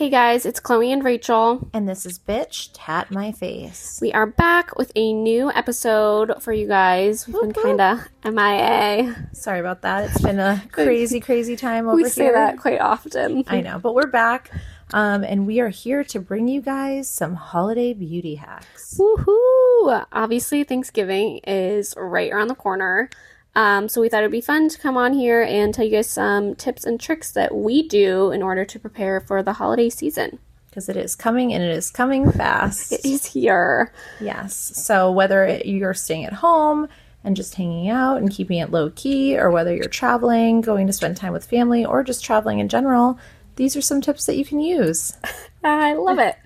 Hey guys, it's Chloe and Rachel. And this is Bitch Tat My Face. We are back with a new episode for you guys. We've been kind of MIA. Sorry about that. It's been a crazy, crazy time over We here. say that quite often. I know, but we're back. Um, and we are here to bring you guys some holiday beauty hacks. Woohoo! Obviously, Thanksgiving is right around the corner. Um, so we thought it'd be fun to come on here and tell you guys some tips and tricks that we do in order to prepare for the holiday season. Because it is coming and it is coming fast. It is here. Yes. So whether it, you're staying at home and just hanging out and keeping it low key, or whether you're traveling, going to spend time with family, or just traveling in general, these are some tips that you can use. I love it.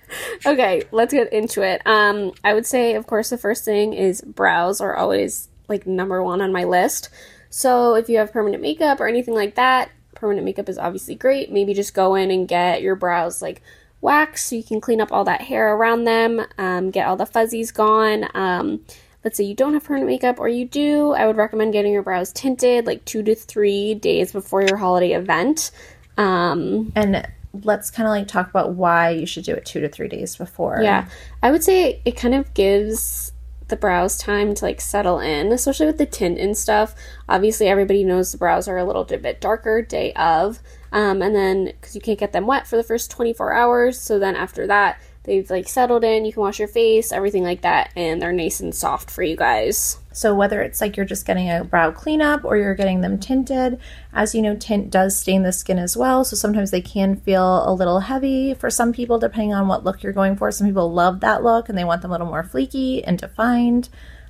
Okay, let's get into it. Um, I would say, of course, the first thing is brows are always like number one on my list. So if you have permanent makeup or anything like that, permanent makeup is obviously great. Maybe just go in and get your brows like waxed so you can clean up all that hair around them, um, get all the fuzzies gone. Um, let's say you don't have permanent makeup or you do, I would recommend getting your brows tinted like two to three days before your holiday event. Um, And let's kind of like talk about why you should do it two to three days before. Yeah, I would say it kind of gives the brows time to like settle in, especially with the tint and stuff. Obviously, everybody knows the brows are a little bit darker day of, um, and then because you can't get them wet for the first 24 hours, so then after that they've like settled in, you can wash your face, everything like that, and they're nice and soft for you guys. So whether it's like you're just getting a brow cleanup or you're getting them tinted, as you know, tint does stain the skin as well. So sometimes they can feel a little heavy for some people, depending on what look you're going for. Some people love that look and they want them a little more fleeky and defined.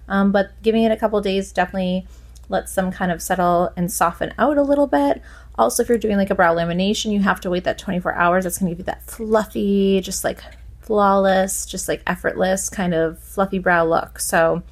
Um, but giving it a couple days definitely lets them kind of settle and soften out a little bit. Also, if you're doing like a brow lamination, you have to wait that 24 hours. That's going to give you that fluffy, just like flawless, just like effortless kind of fluffy brow look. So,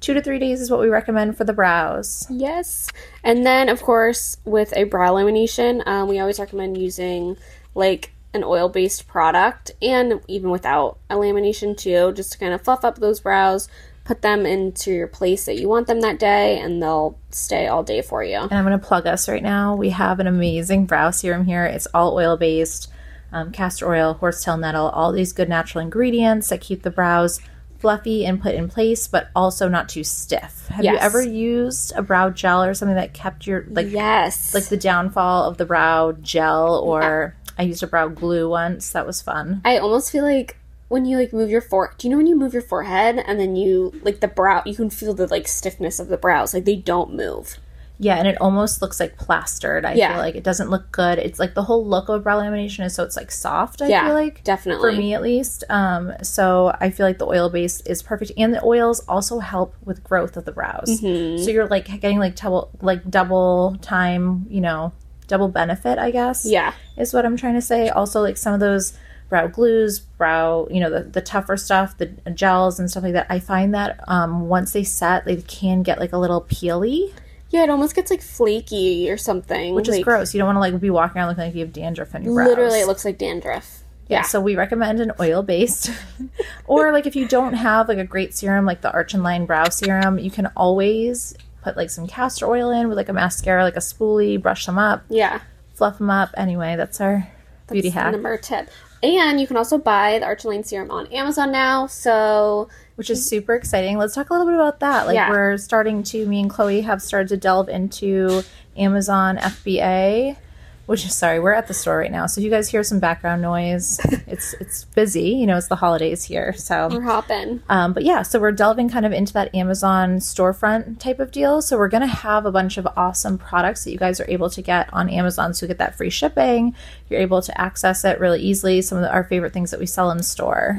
two to three days is what we recommend for the brows. Yes. And then, of course, with a brow lamination, um, we always recommend using like an oil based product and even without a lamination too, just to kind of fluff up those brows, put them into your place that you want them that day, and they'll stay all day for you. And I'm going to plug us right now. We have an amazing brow serum here. It's all oil based, um, castor oil, horsetail nettle, all these good natural ingredients that keep the brows fluffy and put in place, but also not too stiff. Have you ever used a brow gel or something that kept your like yes. like the downfall of the brow gel? Or I used a brow glue once. That was fun. I almost feel like when you like move your fore do you know when you move your forehead and then you like the brow you can feel the like stiffness of the brows like they don't move Yeah, and it almost looks like plastered. I Yeah. feel like it doesn't look good. It's like the whole look of brow lamination is so it's like soft. I yeah feel like definitely for me at least. Um, so I feel like the oil base is perfect, and the oils also help with growth of the brows. Mm-hmm. So you're like getting like double like double time, you know, double benefit. I guess. yeah is what I'm trying to say. Also, like some of those brow glues, brow, you know, the, the tougher stuff, the gels and stuff like that. I find that um, once they set, they can get like a little peely, Yeah, it almost gets like flaky or something. which is gross. You don't want to like be walking around looking like you have dandruff in your brows. Literally, it looks like dandruff. Yeah, so we recommend an oil based. or like if you don't have like a great serum like the Arch and Line Brow Serum, you can always put like some castor oil in with like a mascara, like a spoolie, brush them up, Yeah. fluff them up. Anyway, that's our beauty That's the hack, Number tip. And you can also buy the Arch and Line serum on Amazon now. So which is super exciting. Let's talk a little bit about that. Like Yeah. we're starting to me and Chloe have started to delve into Amazon FBA. Which is sorry, we're at the store right now. So if you guys hear some background noise, it's it's busy. You know, it's the holidays here. So we're hopping. Um, but yeah, so we're delving kind of into that Amazon storefront type of deal. So we're going to have a bunch of awesome products that you guys are able to get on Amazon. So you get that free shipping. You're able to access it really easily. Some of the, our favorite things that we sell in store.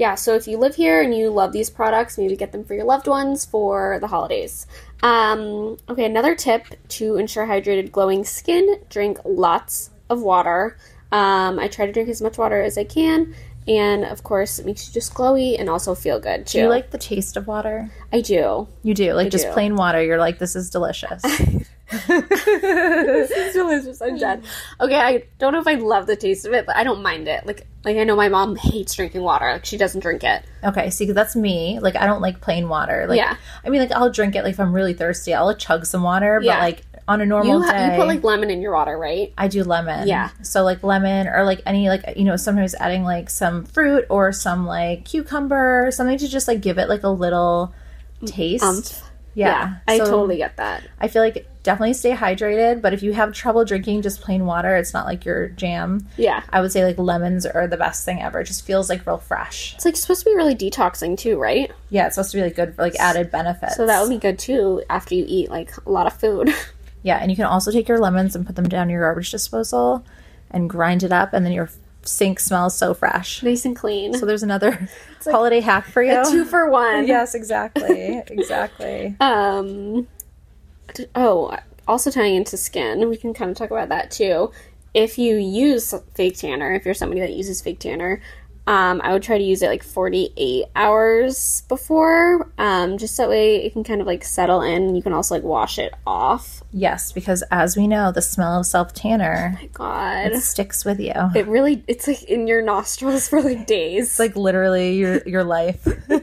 Yeah, so if you live here and you love these products, maybe get them for your loved ones for the holidays. Um, okay, another tip to ensure hydrated, glowing skin drink lots of water. Um, I try to drink as much water as I can, and of course, it makes you just glowy and also feel good too. Do you like the taste of water? I do. You do. Like just do. plain water. You're like, this is delicious. this is delicious. I'm dead. Okay, I don't know if I love the taste of it, but I don't mind it. Like, like I know my mom hates drinking water. Like she doesn't drink it. okay, see, 'cause that's me. Like, I don't like plain water. Like, Yeah. I mean, like, I'll drink it. Like, if I'm really thirsty, I'll chug some water. But, Yeah. like, on a normal You, ha- day, you put like lemon in your water, right? I do lemon. Yeah. So like lemon or like any like you know sometimes adding like some fruit or some like cucumber, something to just like give it like a little taste. Umph. yeah. I So totally get that. I feel like definitely stay hydrated, but if you have trouble drinking just plain water, it's not like your jam. Yeah. I would say like lemons are the best thing ever. It just feels like real fresh. It's like supposed to be really detoxing too, right? Yeah, it's supposed to be like good for like added benefits. So that would be good too after you eat like a lot of food. Yeah, and you can also take your lemons and put them down your garbage disposal and grind it up, and then your sink smells so fresh. nice and clean. So there's another holiday hack for you. Two for one. yes, exactly, exactly. Um. Oh, also tying into skin, we can kind of talk about that too. If you use fake tanner, if you're somebody that uses fake tanner, um, I would try to use it like 48 hours before, um, just that way it can kind of like settle in. You can also like wash it off. Yes, because as we know, the smell of self tanner My god, it sticks with you. it really it's like in your nostrils for like days. It's like literally your your life. you're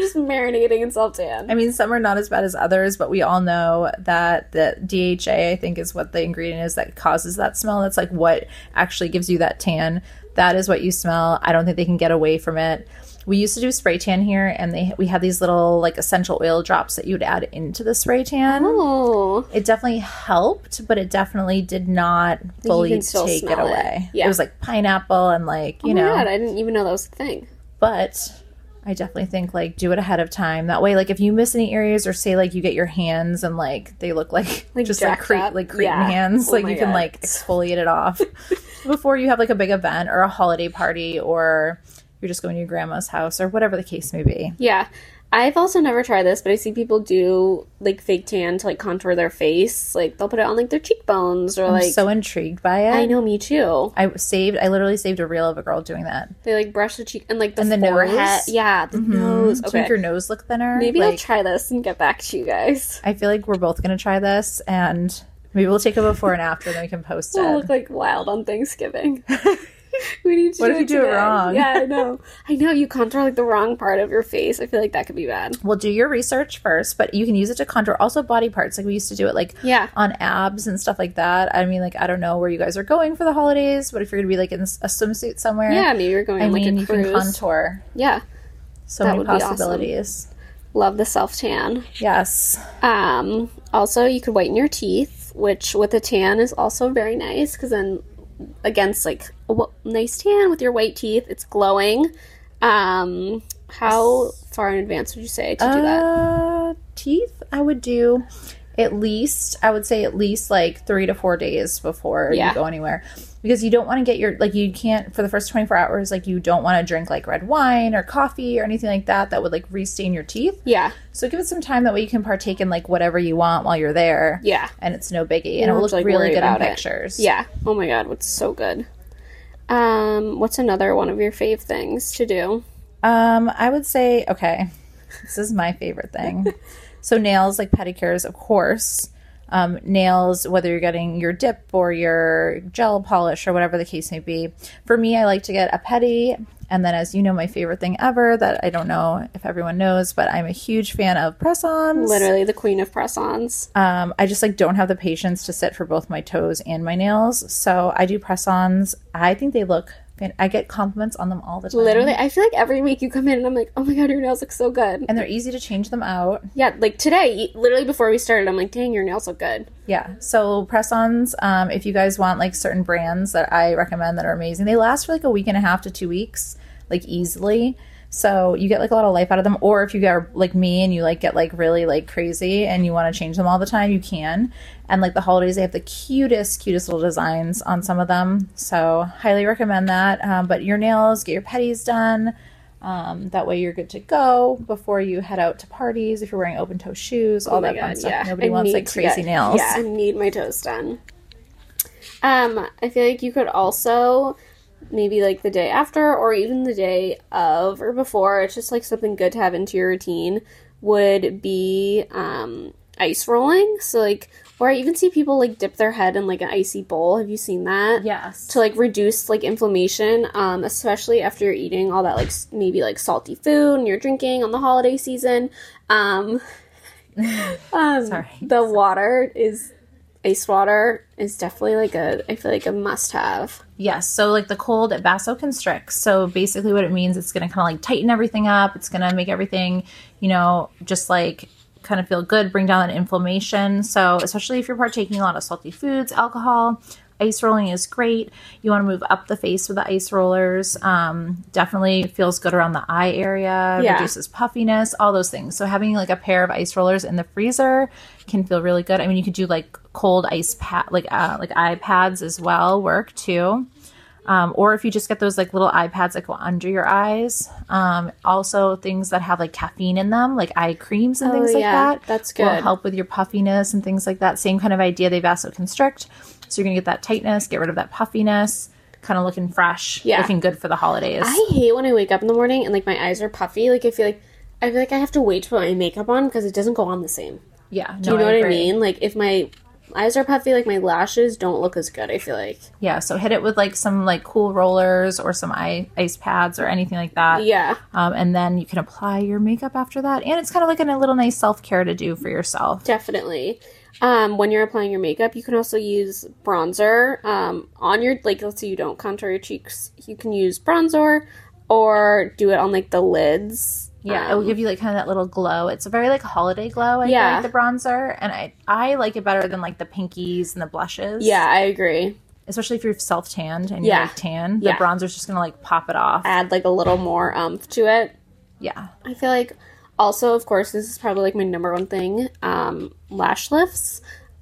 just marinating in self tan. I mean, some are not as bad as others, but we all know that the DHA, I think, is what the ingredient is that causes that smell. That's like what actually gives you that tan. That is what you smell. I don't think they can get away from it. We used to do spray tan here, and they we had these little like essential oil drops that you would add into the spray tan. Oh, It definitely helped, but it definitely did not fully take it smell it. away. Yeah. It was like pineapple and like oh you oh my know God, I didn't even know that was a thing. but I definitely think like do it ahead of time. That way, like if you miss any areas or say like you get your hands and like they look like, Like just like cre- like cretin Yeah. hands, Oh like you can like exfoliate it off before you have like a big event or a holiday party or you're just going to your grandma's house or whatever the case may be. Yeah. I've also never tried this, but I see people do like fake tan to like contour their face. Like they'll put it on like their cheekbones or I'm like so intrigued by it. I know me too. I saved. I literally saved a reel of a girl doing that. They like brush the cheek and like the, And the forehead. nose? Yeah, the mm-hmm. nose. To Okay. make your nose look thinner. Maybe I'll try this and get back to you guys. I feel like we're both gonna try this, and maybe we'll take a before and after, and then we can post We'll it. look like wild on Thanksgiving. we need to What do if you do it wrong? Yeah, I know. I know you contour like the wrong part of your face. I feel like that could be bad. Well, do your research first, but you can use it to contour also body parts. Like we used to do it like Yeah. on abs and stuff like that. I mean, like I don't know where you guys are going for the holidays, but if you're gonna be like in a swimsuit somewhere, Yeah, maybe you're going I like mean, a you cruise. can contour. yeah. So That many would awesome. possibilities. Love the self tan. Yes. Um, also, you could whiten your teeth, which with a tan is also very nice because then against like a w- nice tan with your white teeth, it's glowing. Um, how far in advance would you say to do that? Uh, teeth, I would do at least, I would say at least like three to four days before Yeah. you go anywhere. Because you don't want to get your, like, you can't, for the first 24 hours, like, you don't want to drink like red wine or coffee or anything like that that would like restain your teeth. Yeah, So give it some time. That way you can partake in like whatever you want while you're there. yeah, And it's no biggie. You And it don't will look like, really good in it. pictures. yeah. Oh my god, what's so good. Um, what's another one of your fave things to do? Um, I would say, okay, this is my favorite thing. so nails, like pedicures, of course. Um, nails, whether you're getting your dip or your gel polish or whatever the case may be. For me, I like to get a pedi, and then, as you know, my favorite thing ever that I don't know if everyone knows, but I'm a huge fan of press-ons. Literally the queen of press-ons. Um, I just like don't have the patience to sit for both my toes and my nails, so I do press-ons. I think they look. Fan- I get compliments on them all the time. Literally, I feel like every week you come in and I'm like, oh my god, your nails look so good. and they're easy to change them out. Yeah, like today, literally before we started, I'm like, dang, your nails look good. Yeah. So press-ons, um, if you guys want like certain brands that I recommend that are amazing, they last for like a week and a half to two weeks, like easily. So you get like a lot of life out of them. Or if you are like me and you like get like really like crazy and you want to change them all the time, you can. And like the holidays, they have the cutest, cutest little designs on some of them. So highly recommend that. Um, but your nails, get your pedis done. Um, that way you're good to go before you head out to parties. If you're wearing open toe shoes, all Oh that fun God, stuff. yeah. Nobody I wants like crazy get- nails. Yeah, I need my toes done. Um, I feel like you could also maybe like the day after or even the day of or before, it's just like something good to have into your routine would be um ice rolling. So like or I even see people like dip their head in like an icy bowl. Have you seen that? Yes. to like reduce like inflammation um especially after you're eating all that like maybe like salty food and you're drinking on the holiday season um um, Sorry. The water is ice water is definitely like a I feel like a must have. Yes. So like the cold it vasoconstricts. So basically what it means it's going to kind of like tighten everything up. It's going to make everything, you know, just like kind of feel good, bring down that inflammation. So especially if you're partaking a lot of salty foods, alcohol, ice rolling is great. You want to move up the face with the ice rollers. Um, definitely feels good around the eye area, Yeah. reduces puffiness, all those things. So having like a pair of ice rollers in the freezer can feel really good. I mean, you could do like cold ice pad, like uh, like eye pads as well, work too. Um, or if you just get those like little eye pads that go under your eyes. Um, also, things that have like caffeine in them, like eye creams and Oh, things like yeah, that. that's good. Will help with your puffiness and things like that. Same kind of idea. They vasoconstrict, so you're gonna get that tightness, get rid of that puffiness, kind of looking fresh, Yeah. looking good for the holidays. I hate when I wake up in the morning and like my eyes are puffy. Like I feel like I feel like I have to wait to put my makeup on because it doesn't go on the same. yeah, Do you know what I mean? Like if my eyes are puffy, like my lashes don't look as good. I feel like. Yeah, so hit it with like some like cool rollers or some eye, ice pads or anything like that. Yeah. Um, and then you can apply your makeup after that. And it's kind of like a little nice self care to do for yourself. Definitely. Um, when you're applying your makeup, you can also use bronzer um, on your like. Let's say you don't contour your cheeks, you can use bronzer or do it on like the lids. Yeah, it will Um, give you like kind of that little glow. It's a very like holiday glow. I Yeah. like the bronzer, and I I like it better than like the pinkies and the blushes. Yeah, I agree. especially if you're self tanned and Yeah. you're like tan. The Yeah. bronzer's just gonna like pop it off. Add like a little more umph to it. Yeah, I feel like also, of course, this is probably like my number one thing. Um, lash lifts.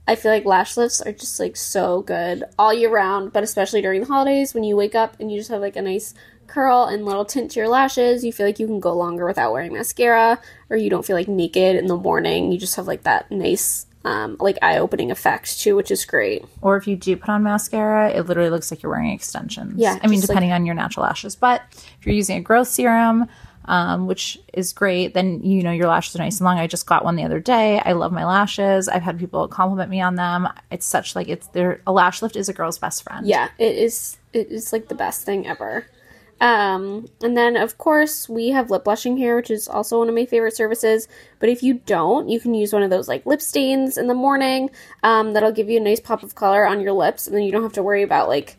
I feel like lash lifts are just like so good all year round, but especially during the holidays when you wake up and you just have like a nice curl and little tint to your lashes. You feel like you can go longer without wearing mascara, or you don't feel like naked in the morning. You just have like that nice, um, like eye opening effect too, which is great. or if you do put on mascara, it literally looks like you're wearing extensions. Yeah, I mean just, like- depending on your natural lashes, but if you're using a growth serum. Um, which is great. Then you know your lashes are nice and long. I just got one the other day. I love my lashes. I've had people compliment me on them. It's such like it's there. A lash lift is a girl's best friend. Yeah, it is. It is like the best thing ever. Um, and then of course we have lip blushing here, which is also one of my favorite services. But if you don't, you can use one of those like lip stains in the morning. Um, that'll give you a nice pop of color on your lips, and then you don't have to worry about like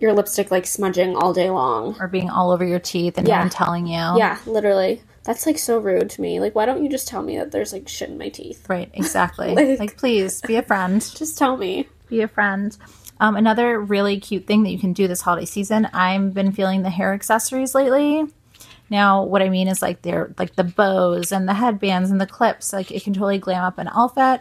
your lipstick like smudging all day long. or being all over your teeth and Yeah. one telling you. Yeah, literally. That's like so rude to me. Like, why don't you just tell me that there's like shit in my teeth? Right, exactly. Like- like, please be a friend. Just tell me. Be a friend. Um, another really cute thing that you can do this holiday season. I've been feeling the hair accessories lately. Now, what I mean is like they're like the bows and the headbands and the clips. Like it can totally glam up an outfit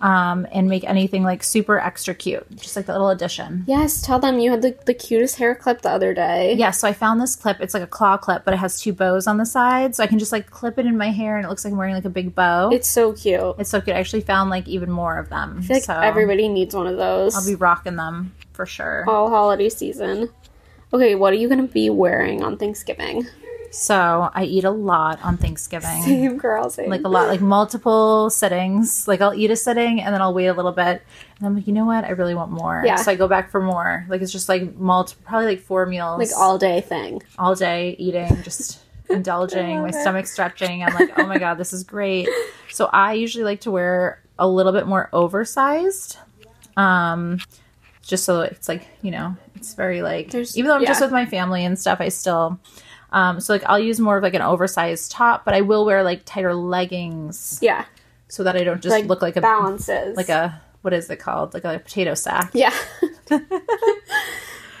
um, and make anything like super extra cute. Just like the little addition. Yes, tell them you had the, the cutest hair clip the other day. Yeah, so I found this clip. It's like a claw clip, but it has two bows on the side. So I can just like clip it in my hair and it looks like I'm wearing like a big bow. It's so cute. It's so cute. I actually found like even more of them. Like so everybody needs one of those. I'll be rocking them for sure. all holiday season. Okay, what are you gonna be wearing on Thanksgiving? So I eat a lot on Thanksgiving. Same girl, same. Like a lot, like multiple sittings. Like I'll eat a sitting and then I'll wait a little bit. And I'm like, you know what? I really want more. Yeah. So I go back for more. Like it's just like multi, probably like four meals. like all day thing. all day eating, just indulging, my it. stomach stretching. I'm like, oh my god, this is great. So I usually like to wear a little bit more oversized. Um just so it's like, you know, it's very like There's- even though I'm just with my family and stuff, I still um so like I'll use more of like an oversized top, but I will wear like tighter leggings Yeah, so that I don't just like look like a balances. like a what is it called? Like a potato sack. yeah.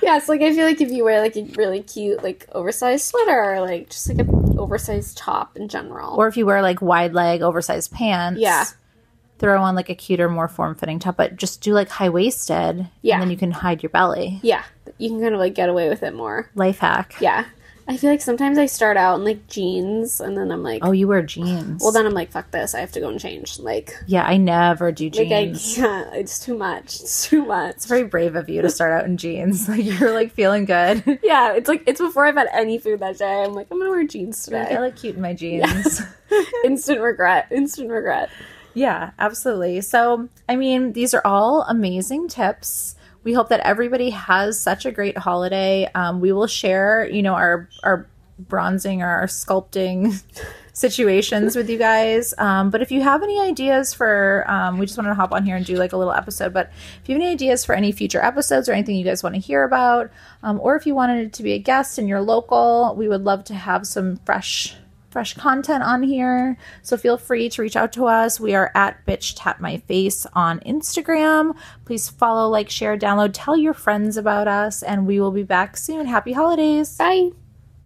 yeah, it's like I feel like if you wear like a really cute like oversized sweater or like just like an oversized top in general. Or if you wear like wide leg oversized pants. Yeah. throw on like a cuter, more form fitting top, but just do like high waisted. Yeah. And then you can hide your belly. yeah, you can kind of like get away with it more. Life hack. Yeah, I feel like sometimes I start out in like jeans and then I'm like, Oh, you wear jeans. well, then I'm like, fuck this, I have to go and change. Like, yeah, I never do like I jeans. can't. It's too much. It's too much. it's very brave of you to start out in jeans. Like you're like feeling good. Yeah, it's like it's before I've had any food that day. I'm like, I'm gonna wear jeans today. I look cute in my jeans. Instant regret. Instant regret. Yeah, absolutely. So, I mean, these are all amazing tips. We hope that everybody has such a great holiday. Um, we will share, you know, our our bronzing or our sculpting situations with you guys. Um, but if you have any ideas for, um, we just wanted to hop on here and do like a little episode. But if you have any ideas for any future episodes or anything you guys want to hear about, um, or if you wanted to be a guest and you're local, we would love to have some fresh fresh content on here. So feel free to reach out to us. We are at Bitch Tap My Face on Instagram. Please follow, like, share, download, tell your friends about us, and we will be back soon. Happy holidays. Bye.